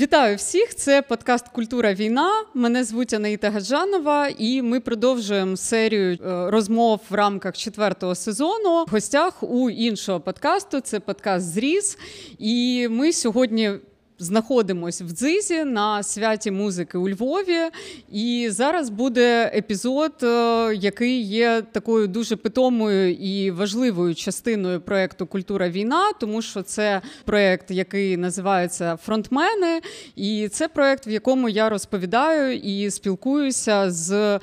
Вітаю всіх! Це подкаст Культура війна. Мене звуть Анаїта Гаджанова, і ми продовжуємо серію е, розмов в рамках четвертого сезону. В гостях у іншого подкасту це подкаст Зріз. І ми сьогодні знаходимось в дзизі на святі музики у Львові. І зараз буде епізод, е, який є такою дуже питомою і важливою частиною проєкту Культура війна, тому що це проєкт, який називається Фронтмени, і це проєкт, в якому я розповідаю і спілкуюся з.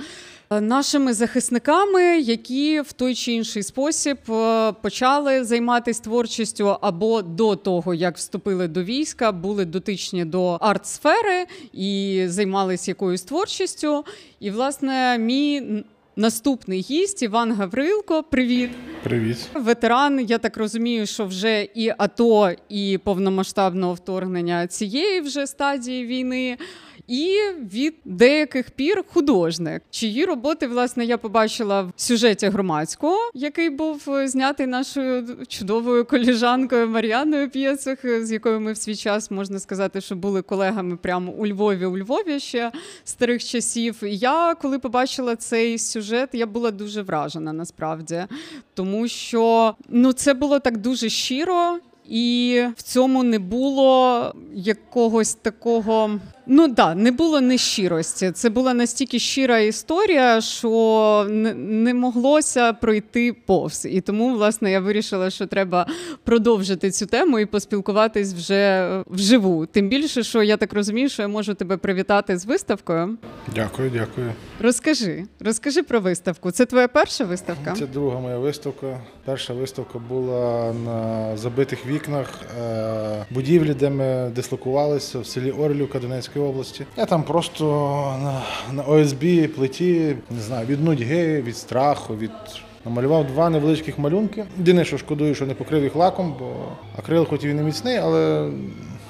Е, нашими захисниками, які в той чи інший спосіб е, почали займатися творчістю або до того, як вступили до війська, були дотичні до арт-сфери і займалися якоюсь творчістю. І, власне, мій наступний гість Іван Гаврилко. Привіт, привіт, ветеран. Я так розумію, що вже і АТО, і повномасштабного вторгнення цієї вже стадії війни і від деяких пір художник, чиї роботи власне я побачила в сюжеті громадського, який був е, знятий нашою чудовою коліжанкою Мар'яною П'єцех, з якою ми в свій час можна сказати, що були колегами прямо у Львові, у Львові ще старих часів. Я коли побачила цей сюжет, я була дуже вражена насправді, тому що ну це було так дуже щиро. І в цьому не було якогось такого Ну да, не було нещирості. Це була настільки щира історія, що не, моглося пройти повз. І тому, власне, я вирішила, що треба продовжити цю тему і поспілкуватись вже вживу. Тим більше, що я так розумію, що я можу тебе привітати з виставкою. Дякую, дякую. Розкажи, розкажи про виставку. Це твоя перша виставка? Це друга моя виставка. Перша виставка була на забитих вікнах е, будівлі, де ми дислокувалися в селі Орлівка Донецька. Харківської області. Я там просто на ОСБ плиті, не знаю, від нудьги, від страху, від. Намалював два невеличких малюнки. Єдине, що шкодую, що не покрив їх лаком, бо акрил хоч і не міцний, але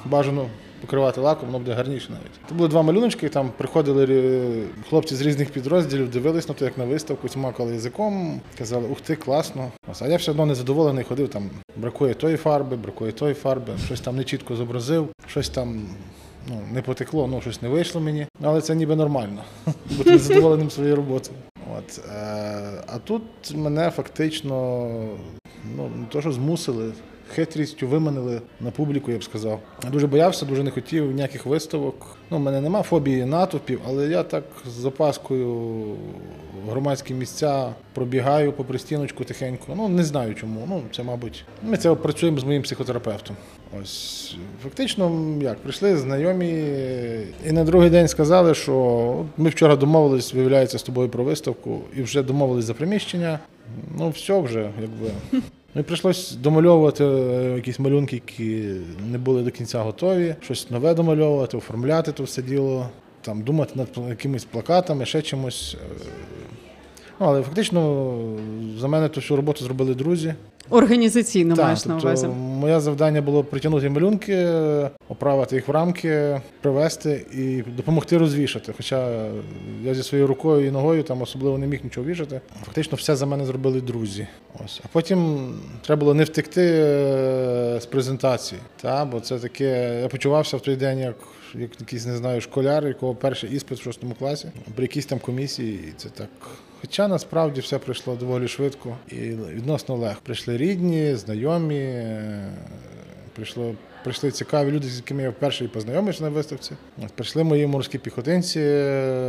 бажано покривати лаком, воно буде гарніше навіть. Це були два малюночки, там приходили хлопці з різних підрозділів, дивились на то, як на виставку, смакали язиком, казали, ух ти, класно. А я все одно незадоволений ходив, там бракує тої фарби, бракує тої фарби, щось там нечітко зобразив, щось там ну, не потекло, ну щось не вийшло мені, але це ніби нормально, бути незадоволеним своєю роботою. От, е, А тут мене фактично ну, не то, що змусили хитрістю виманили на публіку, я б сказав. Я дуже боявся, дуже не хотів ніяких виставок. Ну, У мене нема фобії натовпів, але я так з запаскою громадські місця пробігаю по пристіночку тихенько. Ну, не знаю чому. Ну, Це, мабуть, ми це працюємо з моїм психотерапевтом. Ось фактично, як прийшли знайомі, і на другий день сказали, що ми вчора домовились, виявляється з тобою про виставку, і вже домовились за приміщення. Ну, все вже, якби. Ну і прийшлось домальовувати е, якісь малюнки, які не були до кінця готові, щось нове домальовувати, оформляти то все діло, там думати над якимись плакатами, ще чимось. Ну, Але фактично за мене ту всю роботу зробили друзі. Організаційно так, маєш тобто, на увазі. Моє завдання було притягнути малюнки, оправити їх в рамки, привезти і допомогти розвішати. Хоча я зі своєю рукою і ногою там особливо не міг нічого вішати. Фактично, все за мене зробили друзі. Ось. А потім треба було не втекти е, з презентації. Та? Бо це таке, я почувався в той день, як як якийсь не знаю, школяр, якого перший іспит в шостому класі, при якійсь там комісії, і це так. Хоча насправді все пройшло доволі швидко і відносно легко. Прийшли рідні, знайомі, прийшло, прийшли цікаві люди, з якими я вперше познайомився на виставці. Прийшли мої морські піхотинці,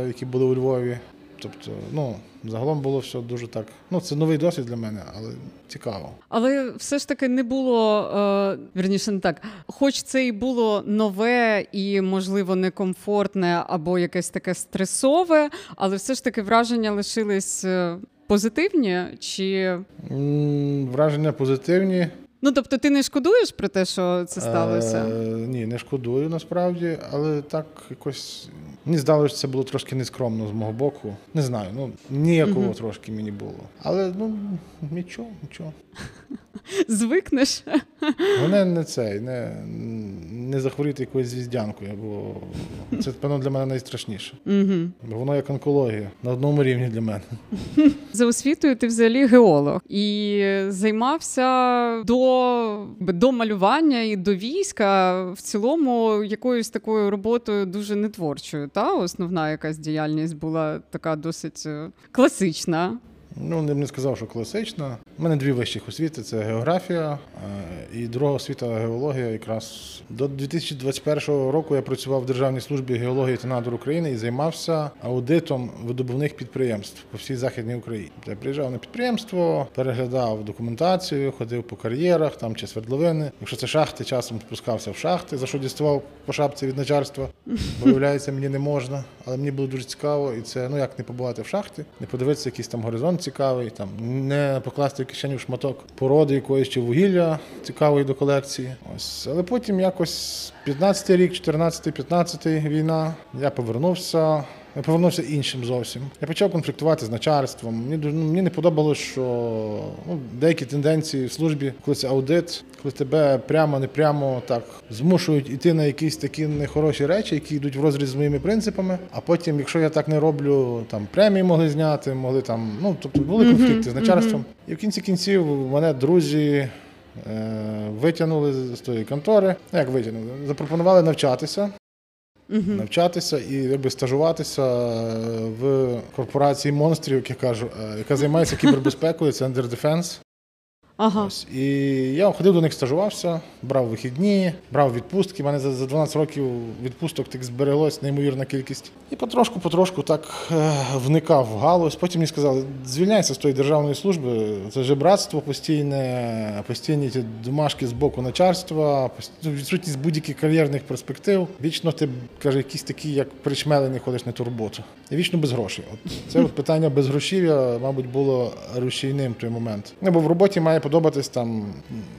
які були у Львові. Тобто, ну загалом було все дуже так. Ну це новий досвід для мене, але цікаво. Але все ж таки не було е, вірніше, не так. Хоч це і було нове і, можливо, некомфортне або якесь таке стресове, але все ж таки враження лишились е, позитивні чи враження позитивні. Ну, тобто, ти не шкодуєш про те, що це сталося? Е, Ні, не шкодую насправді, але так якось мені здалося, що це було трошки нескромно з мого боку. Не знаю, ну ніякого угу. трошки мені було. Але ну нічого, нічого. звикнеш. Мене не цей, не, не захворіти якоюсь звіздянкою, бо це, певно, для мене найстрашніше. Угу. Бо воно як онкологія на одному рівні для мене. За освітою ти взагалі геолог і займався до, до малювання і до війська в цілому якоюсь такою роботою дуже нетворчою. Та основна якась діяльність була така досить е, класична. Ну, не б не сказав, що класична. У мене дві вищих освіти це географія е, і друга освіта геологія. Якраз до 2021 року я працював в Державній службі геології та надр України і займався аудитом видобувних підприємств по всій західній Україні. Я приїжджав на підприємство, переглядав документацію, ходив по кар'єрах, там чи свердловини. Якщо це шахти, часом спускався в шахти, за що діставав по шапці від начальства. Виявляється, мені не можна, але мені було дуже цікаво, і це ну як не побувати в шахті, не подивитися якийсь там горизонт цікавий, там не покласти кишеню шматок породи якоїсь чи вугілля цікавої до колекції. Ось, але потім якось 15-й рік, 14-й, 15-й війна. Я повернувся. Я повернувся іншим зовсім. Я почав конфліктувати з начальством. Мені ну, мені не подобалося, що ну, деякі тенденції в службі, коли це аудит, коли тебе прямо не прямо так змушують іти на якісь такі нехороші речі, які йдуть в розріз з моїми принципами. А потім, якщо я так не роблю, там премії могли зняти, могли там. Ну тобто були конфлікти з начальством. І в кінці кінців мене друзі. е, Витягнули з тої контори. Ну, Як витягнули? Запропонували навчатися. Навчатися і якби стажуватися в корпорації монстрів, як я кажу, е, яка займається кібербезпекою, це Under Defense. Ага. Ось. І я ходив до них, стажувався, брав вихідні, брав відпустки. У мене за за 12 років відпусток так збереглось неймовірна кількість. І потрошку-потрошку так е, вникав в галузь. Потім мені сказали, звільняйся з тої державної служби, це жебратство постійне, постійні ті домашки з боку начальства, ну, відсутність будь-яких кар'єрних перспектив. Вічно ти каже, якісь такі, як причмелений, ходиш на ту роботу. І вічно без грошей. От це питання без грошів'я, мабуть, було рушійним в той момент. Ну, бо в роботі має подобатись там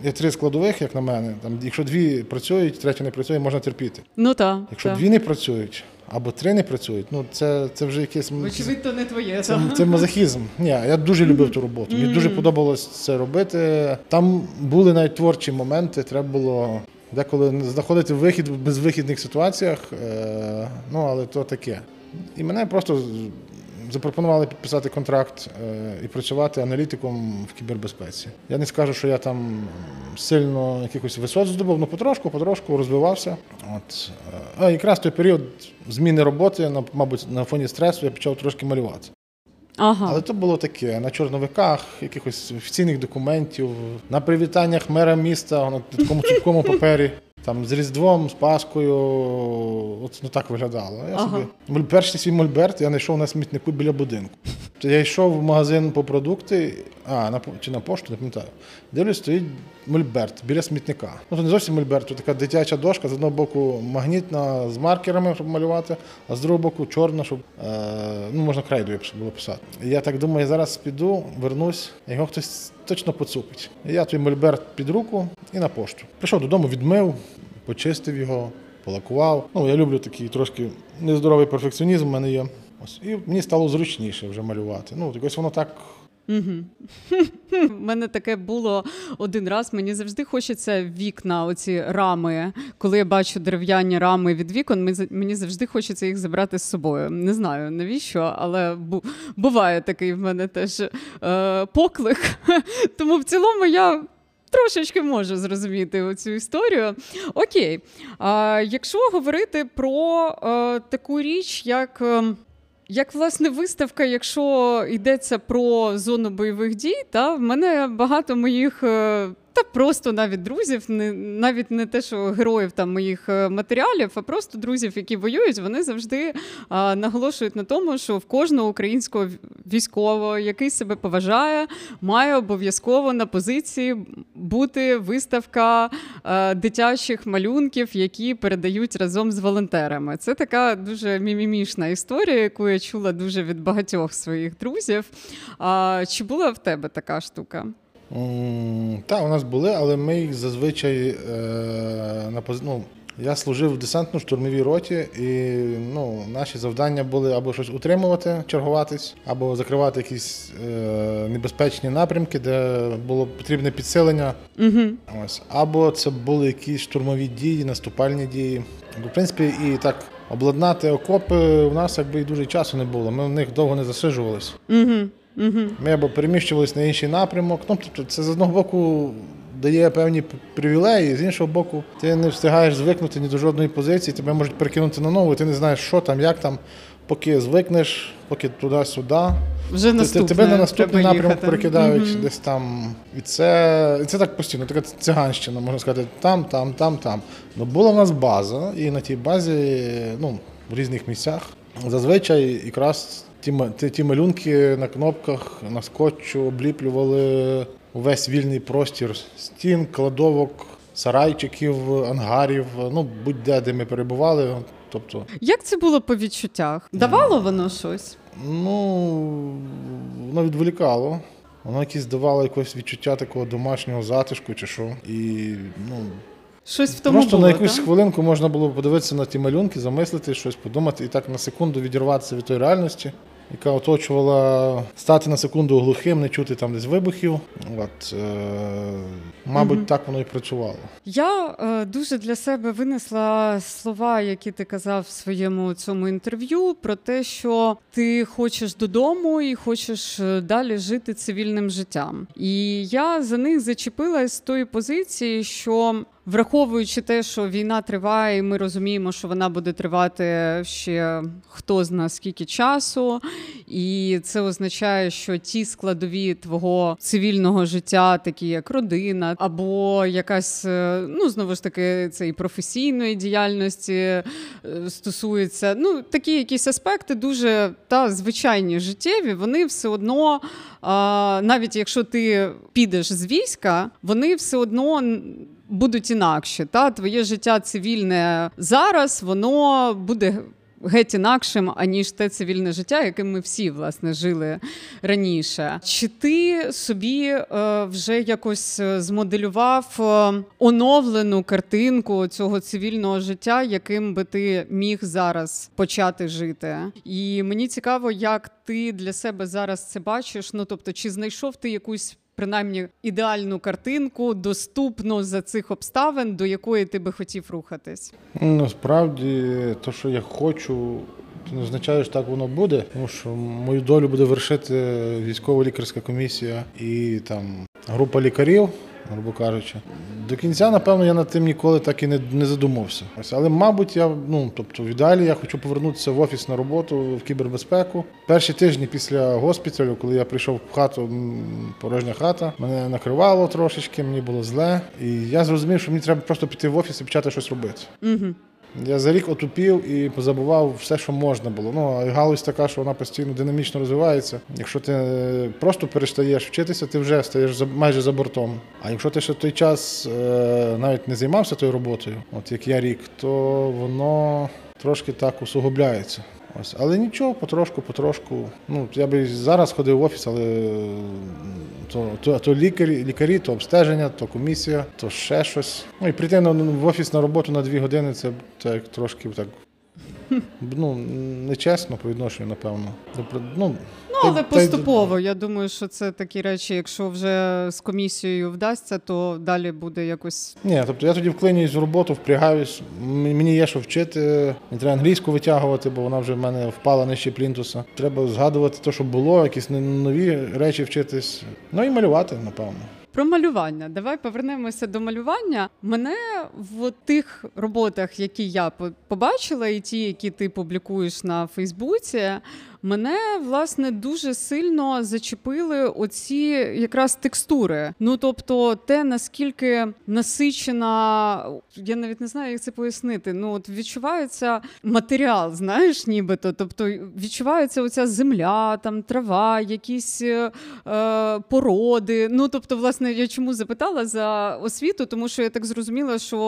є три складових, як на мене. Там, якщо дві працюють, третя не працює, можна терпіти. Ну так. Якщо та. дві не працюють або три не працюють, ну це, це вже якесь Очевидь, то не твоє. це, це мазохізм. Ні, я дуже любив ту роботу. Мені дуже подобалось це робити. Там були навіть творчі моменти. Треба було деколи знаходити вихід в безвихідних ситуаціях. Е, ну але то таке. І мене просто запропонували підписати контракт е, і працювати аналітиком в кібербезпеці. Я не скажу, що я там сильно якихось висот здобув, але потрошку, потрошку розвивався. От. е, А якраз той період зміни роботи, мабуть, на фоні стресу я почав трошки малювати. Ага. Але то було таке на чорновиках, якихось офіційних документів, на привітаннях мера міста на такому цупкому папері. Там з Різдвом, з Паскою, от ну так виглядало. Я Ага. собі перший свій мольберт я знайшов на смітнику біля будинку. То я йшов в магазин по продукти, а на чи на пошту, не пам'ятаю. Дивлюсь, стоїть мольберт біля смітника. Ну то не зовсім мольберт, то така дитяча дошка, з одного боку магнітна з маркерами, щоб малювати, а з другого боку чорна, щоб е, ну, можна крейдою було писати. І я так думаю, я зараз піду, вернусь, його хтось точно поцупить. І я той мольберт під руку і на пошту. Прийшов додому, відмив, почистив його, полакував. Ну, я люблю такий трошки нездоровий перфекціонізм в мене є. Ось. І мені стало зручніше вже малювати. Ну, якось воно так У мене таке було один раз. Мені завжди хочеться вікна, оці рами. Коли я бачу дерев'яні рами від вікон, мені завжди хочеться їх забрати з собою. Не знаю навіщо, але буває такий в мене теж е, поклик. Тому в цілому я. Трошечки можу зрозуміти цю історію. Окей. А, якщо говорити про а, таку річ, як ем, як власне виставка, якщо йдеться про зону бойових дій, та в мене багато моїх. Е, Та просто навіть друзів, не навіть не те, що героїв там моїх е, матеріалів, а просто друзів, які воюють, вони завжди а, наголошують на тому, що в кожного українського військового, який себе поважає, має обов'язково на позиції бути виставка е, дитячих малюнків, які передають разом з волонтерами. Це така дуже мімімішна історія, яку я чула дуже від багатьох своїх друзів. А, чи була в тебе така штука? Так, у нас були, але ми їх зазвичай е, на ну, Я служив в десантно-штурмовій роті, і ну, наші завдання були або щось утримувати, чергуватись, або закривати якісь е, небезпечні напрямки, де було потрібне підсилення. Угу. Ось. Або це були якісь штурмові дії, наступальні дії. В принципі, і так обладнати окопи у нас якби дуже часу не було. Ми в них довго не засиджувались. Угу. Угу. Ми або переміщувалися на інший напрямок. Ну, тобто, це з одного боку дає певні привілеї, з іншого боку, ти не встигаєш звикнути ні до жодної позиції, тебе можуть перекинути на нову, і ти не знаєш, що там, як там, поки звикнеш, поки туди-сюди. Вже наступне, тебе на наступний напрямок їхати. перекидають Мгм. десь там. І це, і це так постійно, така циганщина, можна сказати, там, там, там, там. Ну була в нас база, і на тій базі, ну, в різних місцях. Зазвичай якраз ті, ті, ті малюнки на кнопках, на скотчу обліплювали увесь вільний простір стін, кладовок, сарайчиків, ангарів, ну будь-де, де ми перебували. Тобто, Як це було по відчуттях? Давало воно щось? Ну, воно відволікало. Воно якесь давало якесь відчуття такого домашнього затишку чи що. І ну, Щось в тому просто було, на якусь так? хвилинку можна було подивитися на ті малюнки, замислити, щось подумати і так на секунду відірватися від тої реальності, яка оточувала стати на секунду глухим, не чути там десь вибухів. От, е, мабуть, Мгм. так воно і працювало. Я е, дуже для себе винесла слова, які ти казав в своєму цьому інтерв'ю, про те, що ти хочеш додому і хочеш е, далі жити цивільним життям. І я за них зачепилась з тої позиції, що. Враховуючи те, що війна триває, і ми розуміємо, що вона буде тривати ще хто з нас скільки часу, і це означає, що ті складові твого цивільного життя, такі як родина, або якась е, ну знову ж таки це і професійної діяльності е, стосується. Ну такі якісь аспекти дуже та звичайні життєві, вони все одно. Навіть якщо ти підеш з війська, вони все одно будуть інакші. Та твоє життя цивільне зараз, воно буде. Геть інакшим, аніж те цивільне життя, яким ми всі власне жили раніше. Чи ти собі е, вже якось е, змоделював е, оновлену картинку цього цивільного життя, яким би ти міг зараз почати жити? І мені цікаво, як ти для себе зараз це бачиш. Ну тобто, чи знайшов ти якусь принаймні ідеальну картинку, доступну за цих обставин, до якої ти би хотів рухатись? Насправді, то, що я хочу, не означає, що так воно буде, тому що мою долю буде вершити військово-лікарська комісія і там група лікарів, грубо кажучи. До кінця, напевно, я над тим ніколи так і не, не задумався. Але, мабуть, я ну тобто, в ідеалі я хочу повернутися в офіс на роботу в кібербезпеку. Перші тижні після госпіталю, коли я прийшов в хату, порожня хата, мене накривало трошечки, мені було зле. І я зрозумів, що мені треба просто піти в офіс і почати щось робити. Угу. Я за рік отупів і позабував все, що можна було. Ну, а галузь така, що вона постійно динамічно розвивається. Якщо ти е, просто перестаєш вчитися, ти вже стаєш майже за бортом. А якщо ти ще той час е, навіть не займався тою роботою, от як я рік, то воно трошки так усугубляється. Ось, але нічого, потрошку, потрошку. Ну, я би зараз ходив в офіс, але то, то, то лікарі, лікарі, то обстеження, то комісія, то ще щось. Ну і прийти на, в офіс на роботу на дві години це так трошки так. Ну, нечесно по відношенню, напевно. Ну, Ну, але та- та поступово. Я думаю, що це такі речі, якщо вже з комісією вдасться, то далі буде якось. Ні, тобто я тоді вклинююсь в роботу, впрягаюсь. Мені є що вчити. Не треба англійську витягувати, бо вона вже в мене впала нижче плінтуса. Треба згадувати те, що було, якісь нові речі вчитись. Ну і малювати, напевно. Про малювання. Давай повернемося до малювання. Мене в тих роботах, які я по- побачила, і ті, які ти публікуєш на Фейсбуці, мене власне дуже сильно зачепили оці якраз текстури. Ну тобто, те наскільки насичена, я навіть не знаю, як це пояснити. Ну от відчувається матеріал, знаєш, нібито. Тобто відчувається оця земля, там трава, якісь е, породи. Ну тобто, власне, я чому запитала за освіту, тому що я так зрозуміла, що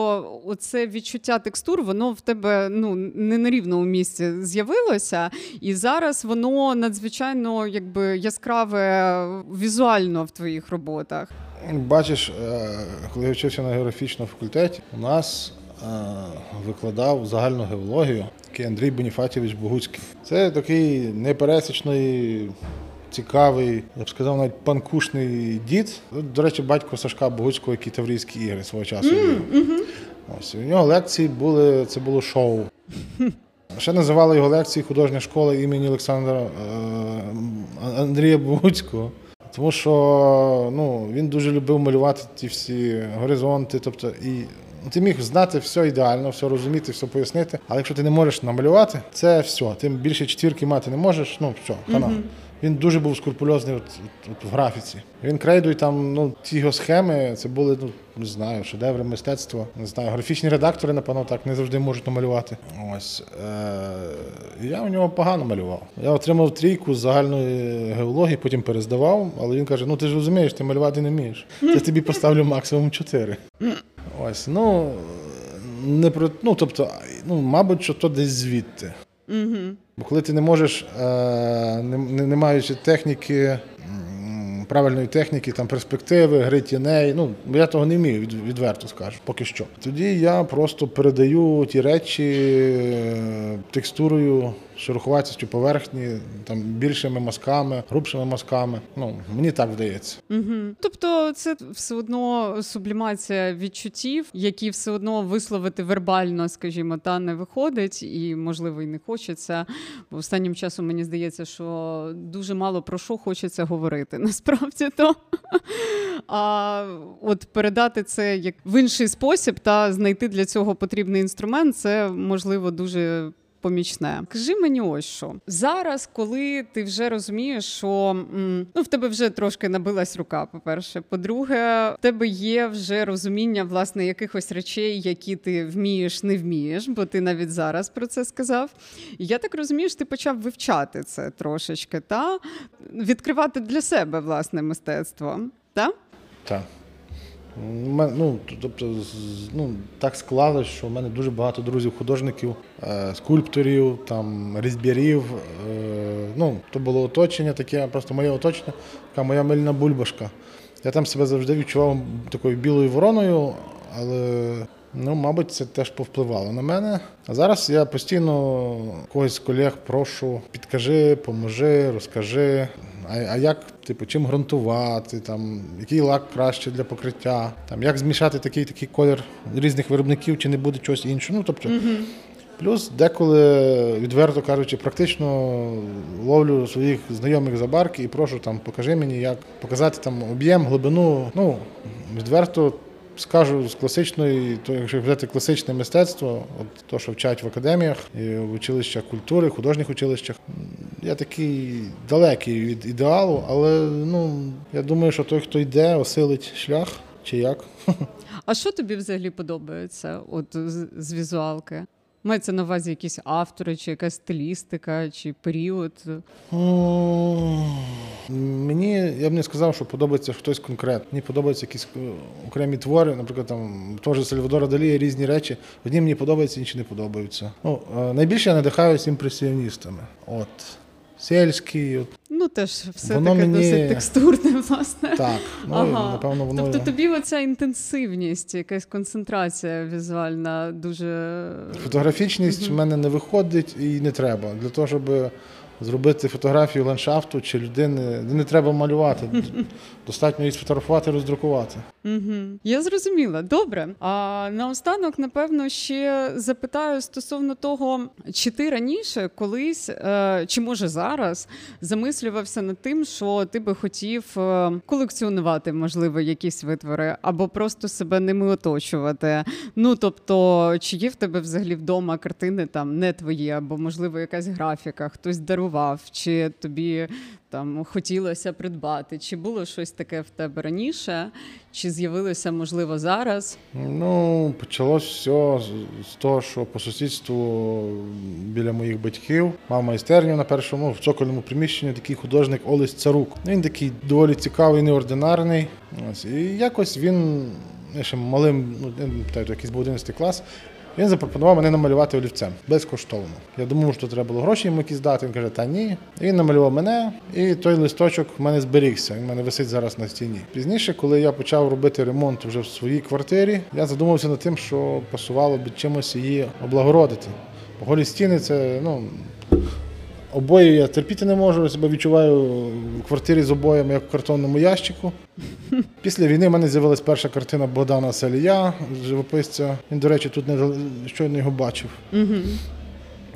оце відчуття текстур, воно в тебе ну не на рівному місці з'явилося, і зараз воно надзвичайно якби яскраве візуально в твоїх роботах. Бачиш, е, коли я вчився на географічному факультеті, у нас викладав загальну геологію, такий Андрій Боніфатівич Богуцький. Це такий непересічний, цікавий, я б сказав, навіть панкушний дід. До речі, батько Сашка Богуцького, який Таврійські ігри свого часу. вів. Ось у нього лекції були, це було шоу. Ще називали його лекції художня школа імені Олександра е, Андрія Буцького, Тому що ну, він дуже любив малювати ті всі горизонти. Тобто, і ти міг знати все ідеально, все розуміти, все пояснити. Але якщо ти не можеш намалювати, це все. Ти більше четвірки мати не можеш, ну все, хана. Він дуже був скрупульозний от, от, от в графіці. Він крейдою там, ну, ті його схеми, це були, ну, не знаю, шедеври мистецтва. Не знаю, графічні редактори, напевно, так не завжди можуть намалювати. Ось. Е- я у нього погано малював. Я отримав трійку з загальної геології, потім перездавав, але він каже: ну ти ж розумієш, ти малювати не вмієш. Я тобі поставлю максимум чотири. Ось, ну. Не про, ну, тобто, ну, мабуть, що то десь звідти. Угу. Бо коли ти не можеш, е, не, маючи техніки, правильної техніки, там перспективи, гри тіней, ну я того не вмію, відверто скажу, поки що. Тоді я просто передаю ті речі е, текстурою, шероховатістю поверхні, там більшими мазками, грубшими мазками. Ну, мені так вдається. Угу. Тобто, це все одно сублімація відчуттів, які все одно висловити вербально, скажімо, та не виходить, і можливо і не хочеться. Останнім часом мені здається, що дуже мало про що хочеться говорити. Насправді то. А от передати це як в інший спосіб та знайти для цього потрібний інструмент, це можливо дуже. Помічне, кажи мені ось що зараз, коли ти вже розумієш, що ну в тебе вже трошки набилась рука. По перше, по-друге, в тебе є вже розуміння власне якихось речей, які ти вмієш, не вмієш, бо ти навіть зараз про це сказав. Я так розумію, що ти почав вивчати це трошечки, та відкривати для себе власне мистецтво. Та? Так. Ну, тобто, ну, так склалося, що в мене дуже багато друзів-художників, е, скульпторів, там, різьбярів. Е, ну, то було оточення таке, просто моє оточення, така моя мильна бульбашка. Я там себе завжди відчував такою білою вороною, але ну, мабуть, це теж повпливало на мене. А зараз я постійно когось з колег прошу, підкажи, поможи, розкажи. А, а як, типу, чим ґрунтувати, там, який лак краще для покриття, там, як змішати такий такий колір різних виробників, чи не буде чогось іншого. Ну, тобто, Плюс деколи, відверто кажучи, практично ловлю своїх знайомих за барки і прошу там, покажи мені, як показати там об'єм, глибину. Ну, відверто скажу з класичної, то якщо взяти класичне мистецтво, от то, що вчать в академіях, в училищах культури, художніх училищах, я такий далекий від ідеалу, але ну, я думаю, що той, хто йде, осилить шлях чи як. А що тобі взагалі подобається от з візуалки? Мається на увазі якісь автори, чи якась стилістика, чи період. Мені я б не сказав, що подобається хтось конкретно. Мені подобаються якісь е, окремі твори, наприклад, там теж Сальвадора Далі різні речі. Одні мені подобаються, інші не подобаються. Ну, е, найбільше я надихаюсь імпресіоністами. От. Сельський, от, Ну теж все Воно таке мені- досить текстурне, власне. так. Ну, Ага. напевно, воно. Тобто тобі оця інтенсивність, якась концентрація візуальна дуже Фотографічність в мене не виходить і не треба. Для того, щоб зробити фотографію ландшафту чи людини, не треба малювати. Достатньо її сфотографувати, роздрукувати. Угу. Я зрозуміла. Добре. А наостанок, напевно, ще запитаю стосовно того, чи ти раніше колись, е, чи може зараз замислювався над тим, що ти би хотів е, колекціонувати, можливо, якісь витвори, або просто себе ними оточувати. Ну тобто, чи є в тебе взагалі вдома картини там не твої, або можливо якась графіка, хтось дарував, чи тобі там хотілося придбати, чи було щось таке в тебе раніше, чи з'явилося можливо зараз? Ну, почалось все з, того, що по сусідству біля моїх батьків мав майстерню на першому в цокольному приміщенні такий художник Олесь Царук. Він такий доволі цікавий, неординарний. Ось, і якось він я ще малим, ну якийсь був 11 клас. Він запропонував мене намалювати олівцем безкоштовно. Я думав, що треба було гроші йому якісь дати. Він каже, та ні. І він намалював мене, і той листочок в мене зберігся. Він в мене висить зараз на стіні. Пізніше, коли я почав робити ремонт вже в своїй квартирі, я задумався над тим, що пасувало б чимось її облагородити. Голі стіни це ну. Обої я терпіти не можу, я себе відчуваю в квартирі з обоями, як в картонному ящику. Після війни в мене з'явилась перша картина Богдана Салія, живописця. Він, до речі, тут не щойно його бачив.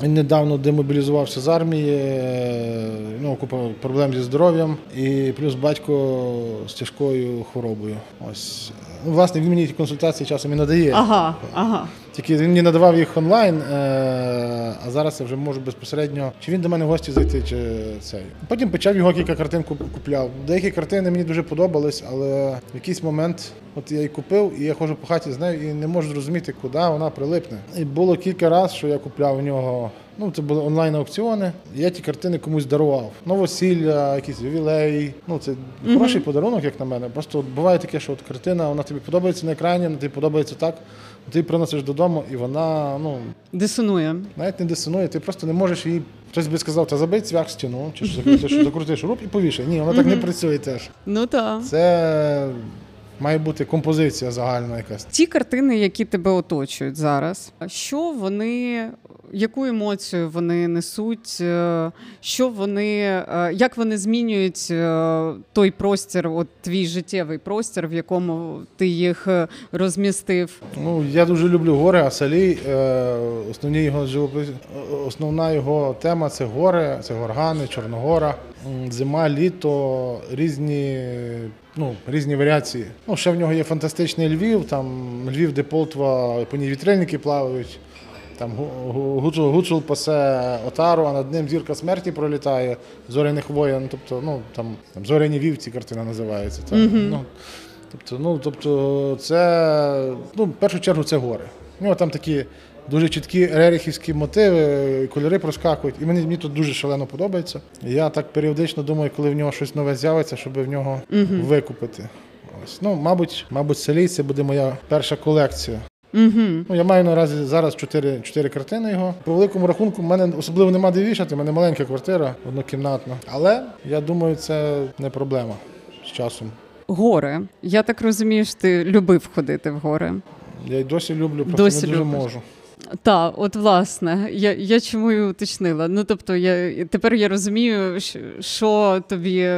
Він недавно демобілізувався з армії, е, ну, купа проблем зі здоров'ям, і плюс батько з тяжкою хворобою. Ось. Ну, власне, він мені ті консультації часом і надає. Ага, ага. Тільки він мені надавав їх онлайн, е, а зараз я вже можу безпосередньо. Чи він до мене в гості зайти, чи цей. Потім почав його кілька картин купляв. Деякі картини мені дуже подобались, але в якийсь момент от я її купив, і я ходжу по хаті з нею і не можу зрозуміти, куди вона прилипне. І було кілька разів, що я купляв у нього. Ну, це були онлайн-аукціони. Я ті картини комусь дарував. Новосілля, якісь ювілеї. Ну, це хороший подарунок, як на мене. Просто от буває таке, що от картина вона тобі подобається на екрані, вона тобі подобається так. Ти приносиш додому, і вона ну Дисонує. навіть не дисонує, ти просто не можеш її. Хтось би сказав, та забий цвях стіну, чи ж закрути, закрути шуруп і повішай. Ні, воно так не працює теж. Ну так. Це має бути композиція загальна якась. Ті картини, які тебе оточують зараз, що вони, яку емоцію вони несуть, е, що вони, е, як вони змінюють е, той простір, от твій життєвий простір, в якому ти їх розмістив? Ну, я дуже люблю гори, а Салій, е, основні його живопис... основна його тема це гори, це горгани, Чорногора, зима, літо, різні, ну, різні варіації. Ну, ще в нього є фантастичний Львів, там Львів, де Полтва, по ній вітрильники плавають. Там Гу- Гу- Гуцул, Гуцул пасе отару, а над ним зірка смерті пролітає, зоряних воєн. Тобто, ну там, там зоряні вівці картина називається. Та, ну, тобто, ну, тобто, це ну, в першу чергу це гори. У нього там такі дуже чіткі рерихівські мотиви, кольори проскакують. І мені, мені тут дуже шалено подобається. Я так періодично думаю, коли в нього щось нове з'явиться, щоб в нього викупити. Ось. Ну, мабуть, мабуть, селій це буде моя перша колекція. Угу. Ну, я маю наразі зараз чотири, чотири картини його. По великому рахунку, в мене особливо нема де вішати, в мене маленька квартира, однокімнатна. Але я думаю, це не проблема з часом. Гори. Я так розумію, що ти любив ходити в гори. Я й досі люблю, просто Досі не дуже любиш. можу. Так, от власне, я, я чому і уточнила. Ну тобто, я тепер я розумію, що, що тобі.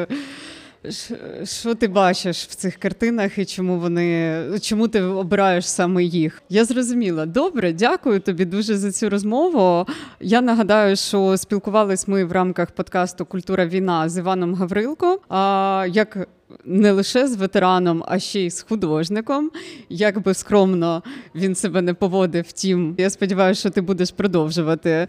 Що ти бачиш в цих картинах і чому вони чому ти обираєш саме їх? Я зрозуміла. Добре, дякую тобі дуже за цю розмову. Я нагадаю, що спілкувались ми в рамках подкасту Культура війна з Іваном Гаврилко. А як не лише з ветераном, а ще й з художником. Як би скромно він себе не поводив. Втім, я сподіваюся, що ти будеш продовжувати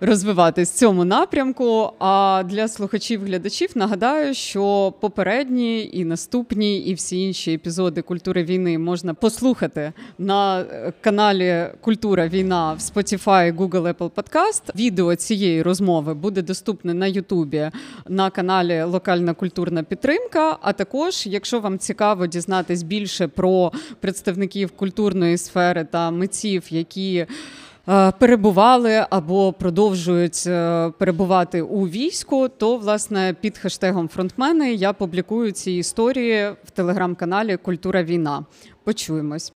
розвиватись в цьому напрямку. А для слухачів-глядачів нагадаю, що попередні і наступні, і всі інші епізоди культури війни можна послухати на е, каналі Культура Війна в Spotify, Google, Apple Podcast. Відео цієї розмови буде доступне на Ютубі на каналі Локальна культурна підтримка. А також, якщо вам цікаво дізнатись більше про представників культурної сфери та митців, які е, перебували або продовжують е, перебувати у війську, то власне під хештегом фронтмени я публікую ці історії в телеграм-каналі Культура Війна. Почуємось.